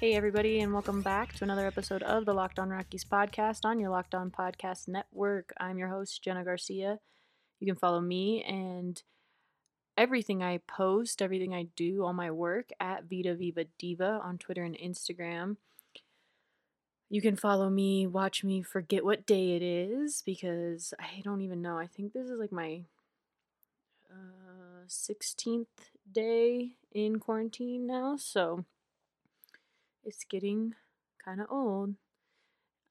Hey, everybody, and welcome back to another episode of the Locked On Rockies podcast on your Locked On Podcast Network. I'm your host, Jenna Garcia. You can follow me and everything I post, everything I do, all my work at Vita Viva Diva on Twitter and Instagram. You can follow me, watch me forget what day it is because I don't even know. I think this is like my uh, 16th day in quarantine now, so it's getting kind of old.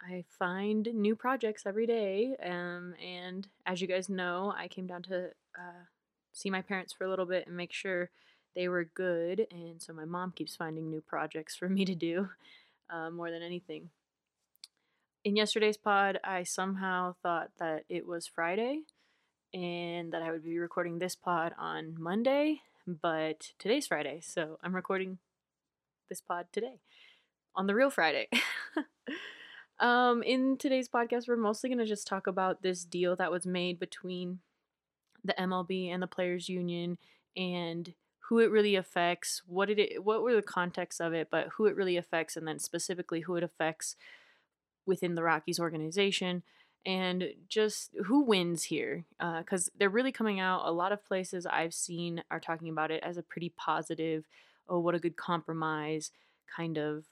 I find new projects every day, um, and as you guys know, I came down to uh, see my parents for a little bit and make sure they were good, and so my mom keeps finding new projects for me to do uh, more than anything. In yesterday's pod, I somehow thought that it was Friday and that I would be recording this pod on Monday, but today's Friday, so I'm recording this pod today on the real Friday. um, in today's podcast, we're mostly going to just talk about this deal that was made between the MLB and the Players Union and who it really affects, what did it what were the context of it, but who it really affects, and then specifically who it affects within the Rockies organization and just who wins here because uh, they're really coming out a lot of places i've seen are talking about it as a pretty positive oh what a good compromise kind of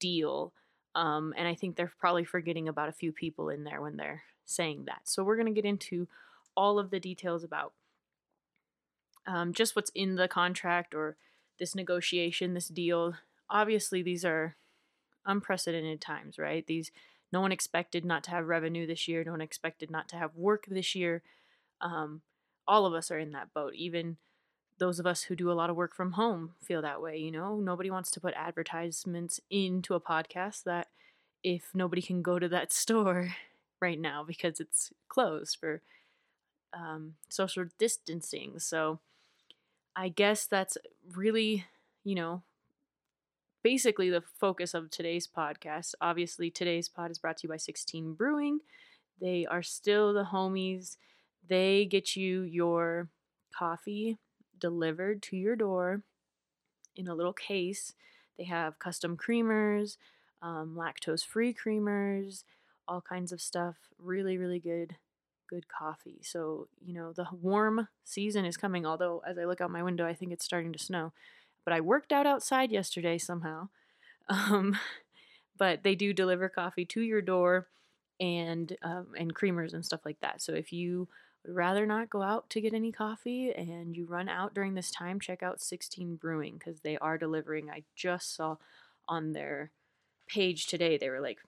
deal um, and i think they're probably forgetting about a few people in there when they're saying that so we're going to get into all of the details about um, just what's in the contract or this negotiation this deal obviously these are unprecedented times right these no one expected not to have revenue this year. No one expected not to have work this year. Um, all of us are in that boat. Even those of us who do a lot of work from home feel that way. You know, nobody wants to put advertisements into a podcast that if nobody can go to that store right now because it's closed for um, social distancing. So I guess that's really, you know, basically the focus of today's podcast. Obviously, today's pod is brought to you by 16 Brewing. They are still the homies. They get you your coffee delivered to your door in a little case. They have custom creamers, um, lactose free creamers, all kinds of stuff. Really, really good, good coffee. So, you know, the warm season is coming, although as I look out my window, I think it's starting to snow but I worked out outside yesterday somehow. Um, but they do deliver coffee to your door and um, and creamers and stuff like that. So if you rather not go out to get any coffee and you run out during this time, check out 16 Brewing because they are delivering. I just saw on their page today they were like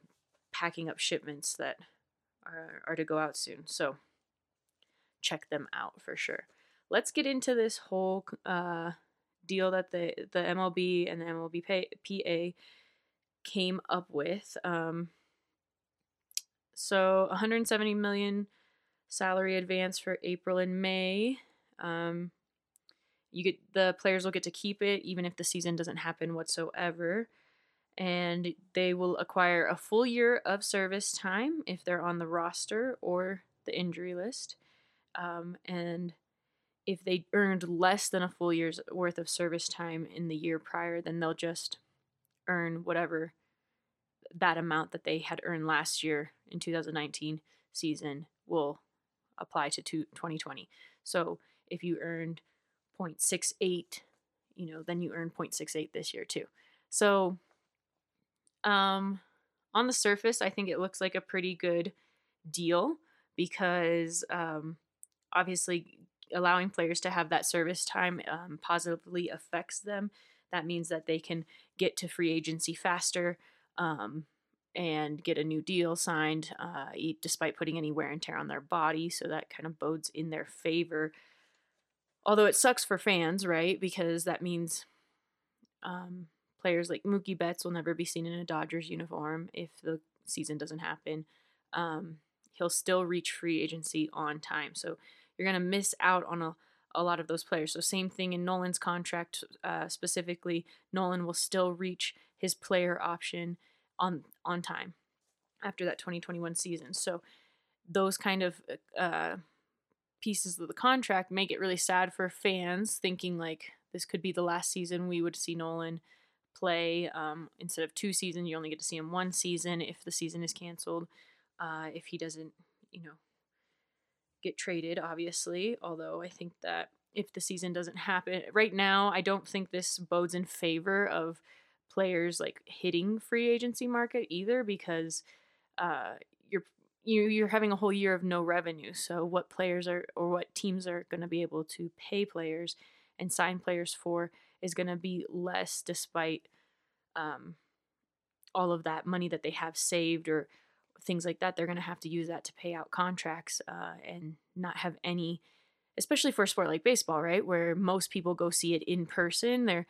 packing up shipments that are, are to go out soon. So check them out for sure. Let's get into this whole uh, deal that the the MLB and the MLB PA came up with. Um, so 170 million salary advance for April and May. Um, you get the players will get to keep it even if the season doesn't happen whatsoever, and they will acquire a full year of service time if they're on the roster or the injury list. Um, and if they earned less than a full year's worth of service time in the year prior, then they'll just earn whatever that amount that they had earned last year in 2019 season will apply to 2020. So if you earned 0.68, you know, then you earn 0.68 this year too. So um on the surface, I think it looks like a pretty good deal because um obviously allowing players to have that service time um, positively affects them. That means that they can get to free agency faster um, and get a new deal signed, uh, despite putting any wear and tear on their body. So that kind of bodes in their favor. Although it sucks for fans, right? Because that means um, players like Mookie Betts will never be seen in a Dodgers uniform if the season doesn't happen. Um, he'll still reach free agency on time. So you're going to miss out on a, a lot of those players. So, same thing in Nolan's contract uh, specifically. Nolan will still reach his player option on on time after that 2021 season. So, those kind of uh, pieces of the contract make it really sad for fans, thinking like this could be the last season we would see Nolan play. Um, instead of two seasons, you only get to see him one season if the season is canceled. Uh, if he doesn't, you know, get traded, obviously. Although I think that if the season doesn't happen right now, I don't think this bodes in favor of players like hitting free agency market either because uh, you're you you're having a whole year of no revenue. So what players are or what teams are going to be able to pay players and sign players for is going to be less despite um, all of that money that they have saved or things like that. They're going to have to use that to pay out contracts uh, and not have any, especially for a sport like baseball, right? Where most people go see it in person. They're,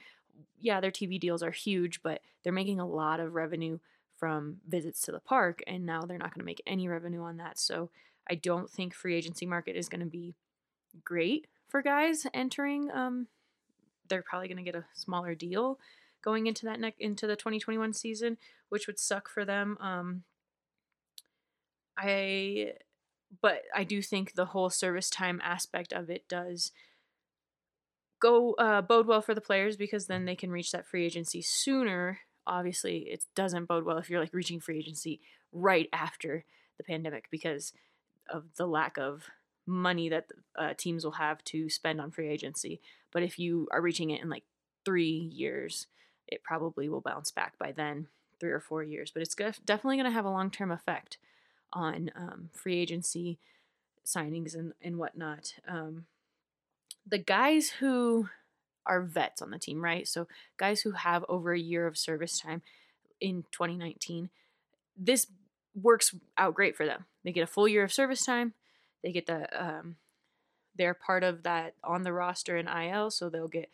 yeah, their TV deals are huge, but they're making a lot of revenue from visits to the park, and now they're not going to make any revenue on that. So I don't think free agency market is going to be great for guys entering. Um, they're probably going to get a smaller deal going into that neck into the 2021 season, which would suck for them. Um, I, but I do think the whole service time aspect of it does go uh, bode well for the players because then they can reach that free agency sooner. Obviously, it doesn't bode well if you're like reaching free agency right after the pandemic because of the lack of money that uh, teams will have to spend on free agency. But if you are reaching it in like three years, it probably will bounce back by then, three or four years. But it's definitely going to have a long term effect on um, free agency signings and, and whatnot. Um, the guys who are vets on the team, right? So guys who have over a year of service time in 2019, this works out great for them. They get a full year of service time. They get the um, they're part of that on the roster in IL, so they'll get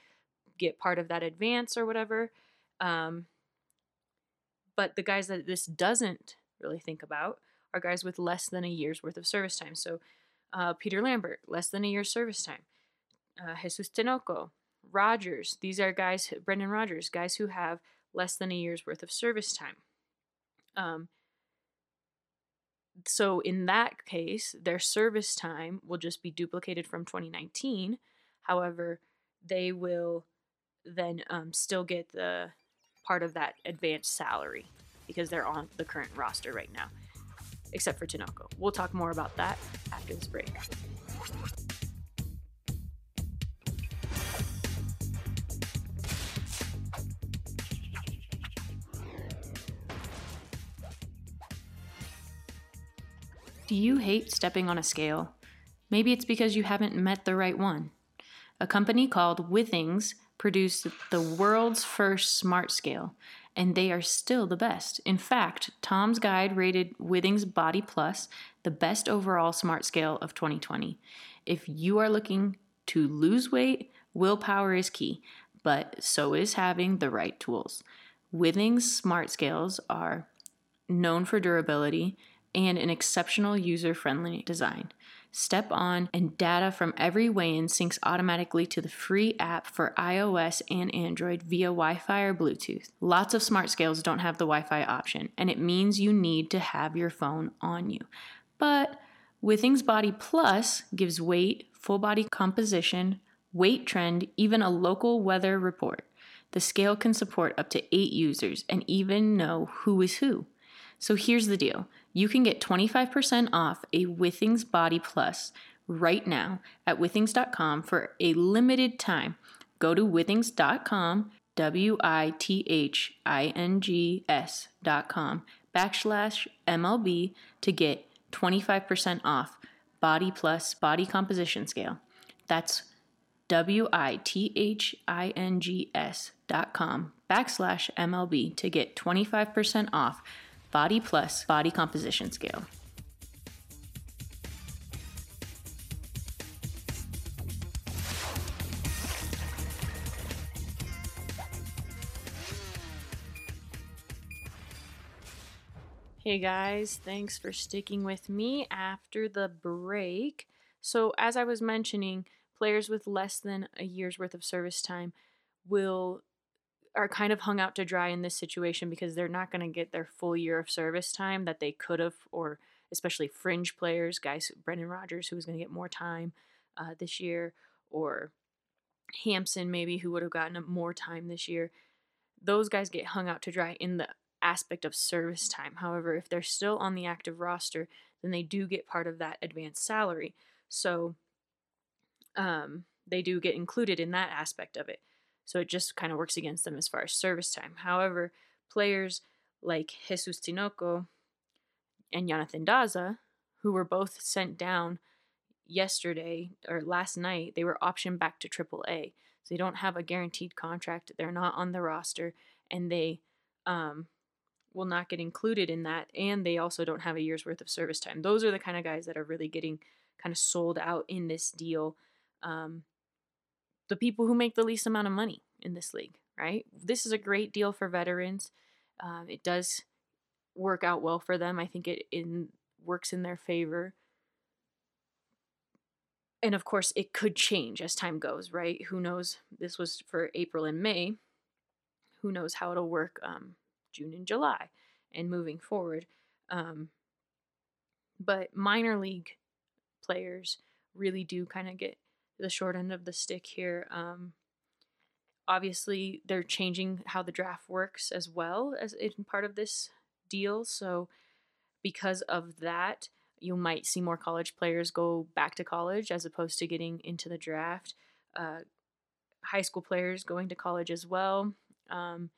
get part of that advance or whatever. Um, but the guys that this doesn't really think about are guys with less than a year's worth of service time. So uh, Peter Lambert, less than a year's service time. Uh, Jesus Tinoco, Rodgers, these are guys, Brendan Rodgers, guys who have less than a year's worth of service time. Um, so in that case, their service time will just be duplicated from 2019. However, they will then um, still get the part of that advanced salary because they're on the current roster right now except for Tinoco. We'll talk more about that after this break. Do you hate stepping on a scale? Maybe it's because you haven't met the right one. A company called Withings produced the world's first smart scale and they are still the best. In fact, Tom's Guide rated Withings Body Plus the best overall smart scale of 2020. If you are looking to lose weight, willpower is key, but so is having the right tools. Withings smart scales are known for durability and an exceptional user friendly design. Step on, and data from every weigh in syncs automatically to the free app for iOS and Android via Wi Fi or Bluetooth. Lots of smart scales don't have the Wi Fi option, and it means you need to have your phone on you. But Withings Body Plus gives weight, full body composition, weight trend, even a local weather report. The scale can support up to eight users and even know who is who. So here's the deal you can get 25% off a Withings Body Plus right now at withings.com for a limited time. Go to withings.com, W I T H I N G S.com, backslash MLB to get 25% off Body Plus Body Composition Scale. That's W I T H I N G S dot com backslash MLB to get 25% off Body Plus Body Composition Scale. Hey guys, thanks for sticking with me after the break. So, as I was mentioning, players with less than a year's worth of service time will are kind of hung out to dry in this situation because they're not going to get their full year of service time that they could have, or especially fringe players, guys, Brendan Rodgers, who was going to get more time uh, this year, or Hampson, maybe, who would have gotten more time this year. those guys get hung out to dry in the aspect of service time. However, if they're still on the active roster, then they do get part of that advanced salary. So um, they do get included in that aspect of it. So it just kind of works against them as far as service time. However, players like Jesus Tinoco and Jonathan Daza, who were both sent down yesterday or last night, they were optioned back to AAA. So they don't have a guaranteed contract. They're not on the roster, and they um, will not get included in that. And they also don't have a year's worth of service time. Those are the kind of guys that are really getting kind of sold out in this deal. Um, the people who make the least amount of money in this league, right? This is a great deal for veterans. Um, it does work out well for them. I think it in works in their favor. And of course, it could change as time goes, right? Who knows? This was for April and May. Who knows how it'll work um, June and July and moving forward. Um, but minor league players really do kind of get the short end of the stick here. Um, obviously, they're changing how the draft works as well as in part of this deal. So, because of that, you might see more college players go back to college as opposed to getting into the draft. Uh, high school players going to college as well. Um,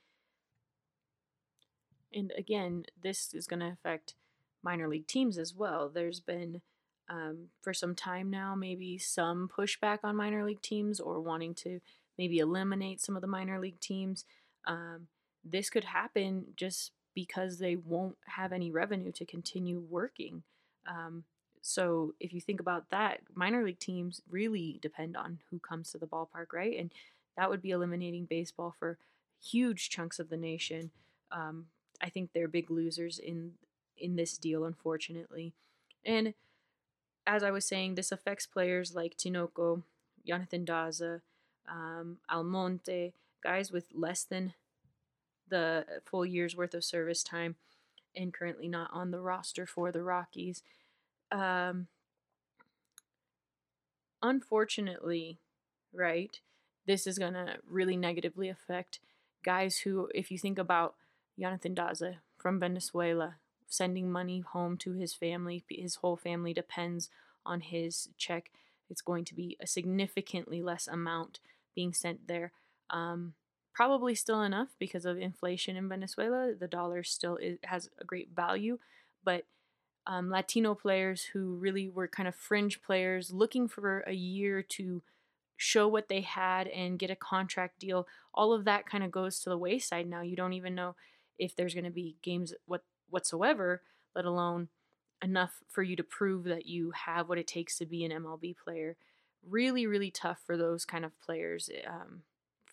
and again, this is going to affect minor league teams as well. There's been um, for some time now, maybe some pushback on minor league teams or wanting to maybe eliminate some of the minor league teams. Um, this could happen just because they won't have any revenue to continue working. Um, so if you think about that, minor league teams really depend on who comes to the ballpark, right? And that would be eliminating baseball for huge chunks of the nation. Um, I think they're big losers in in this deal, unfortunately. And as I was saying, this affects players like Tinoco, Jonathan Daza, um, Almonte, guys with less than the full year's worth of service time and currently not on the roster for the Rockies. Um, unfortunately, right, this is going to really negatively affect guys who, if you think about Jonathan Daza from Venezuela, sending money home to his family. His whole family depends on his check. It's going to be a significantly less amount being sent there. Um, probably still enough because of inflation in Venezuela. The dollar still is, has a great value, but um, Latino players who really were kind of fringe players looking for a year to show what they had and get a contract deal, all of that kind of goes to the wayside now. You don't even know if there's going to be games what whatsoever, let alone enough for you to prove that you have what it takes to be an MLB player. Really, really tough for those kind of players. Um,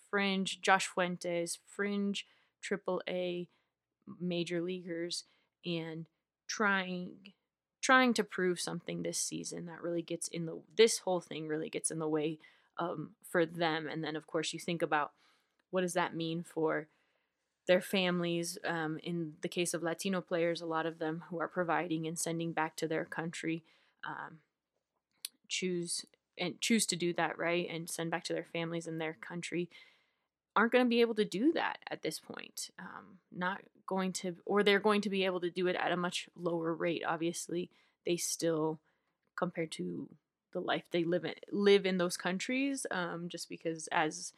fringe, Josh Fuentes, fringe AAA major leaguers, and trying trying to prove something this season that really gets in the this whole thing really gets in the way um, for them. And then of course you think about what does that mean for their families. Um, in the case of Latino players, a lot of them who are providing and sending back to their country um, choose and choose to do that right and send back to their families in their country aren't going to be able to do that at this point. Um, not going to, or they're going to be able to do it at a much lower rate. Obviously, they still, compared to the life they live in, live in those countries. Um, just because as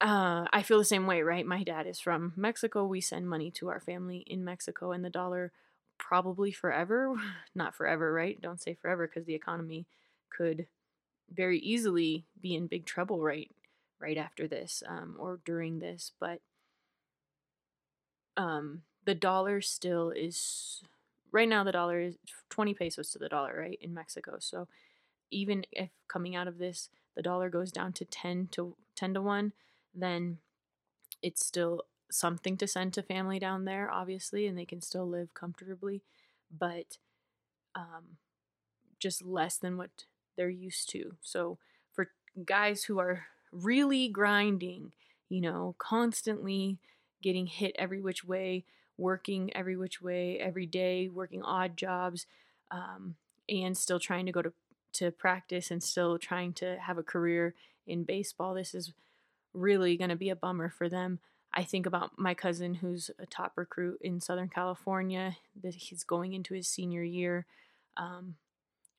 uh, I feel the same way, right? My dad is from Mexico. We send money to our family in Mexico, and the dollar probably forever, not forever, right? Don't say forever because the economy could very easily be in big trouble right right after this um, or during this. But um, the dollar still is right now. The dollar is twenty pesos to the dollar, right in Mexico. So even if coming out of this, the dollar goes down to ten to ten to one then it's still something to send to family down there, obviously, and they can still live comfortably, but um, just less than what they're used to. So for guys who are really grinding, you know, constantly getting hit every which way, working every which way every day, working odd jobs, um, and still trying to go to to practice and still trying to have a career in baseball. This is really going to be a bummer for them. I think about my cousin who's a top recruit in Southern California, that he's going into his senior year, um,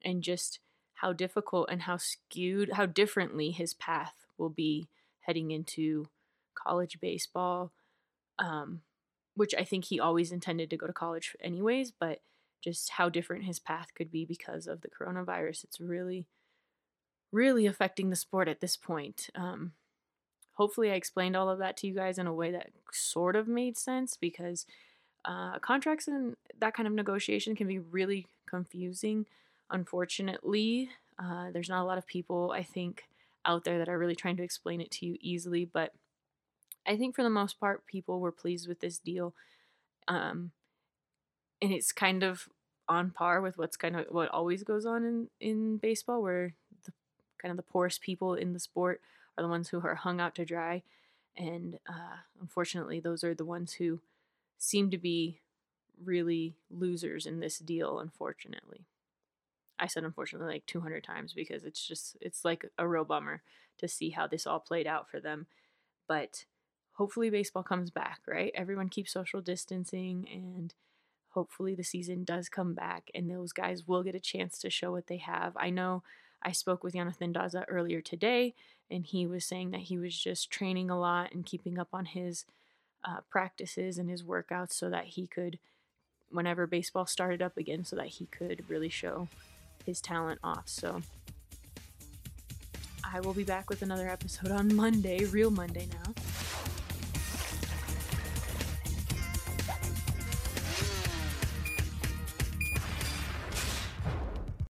and just how difficult and how skewed, how differently his path will be heading into college baseball, um, which I think he always intended to go to college anyways, but just how different his path could be because of the coronavirus. It's really, really affecting the sport at this point. Um, hopefully, I explained all of that to you guys in a way that sort of made sense because uh, contracts and that kind of negotiation can be really confusing. Unfortunately, uh, there's not a lot of people, I think, out there that are really trying to explain it to you easily, but I think for the most part, people were pleased with this deal. Um, and it's kind of on par with what's kind of what always goes on in, in baseball, where the kind of the poorest people in the sport are the ones who are hung out to dry. And uh, unfortunately, those are the ones who seem to be really losers in this deal, unfortunately. I said unfortunately like 200 times because it's just, it's like a real bummer to see how this all played out for them. But hopefully, baseball comes back, right? Everyone keeps social distancing and hopefully the season does come back and those guys will get a chance to show what they have. I know I spoke with Jonathan Daza earlier today, and he was saying that he was just training a lot and keeping up on his uh, practices and his workouts so that he could, whenever baseball started up again, so that he could really show his talent off. So I will be back with another episode on Monday, real Monday now.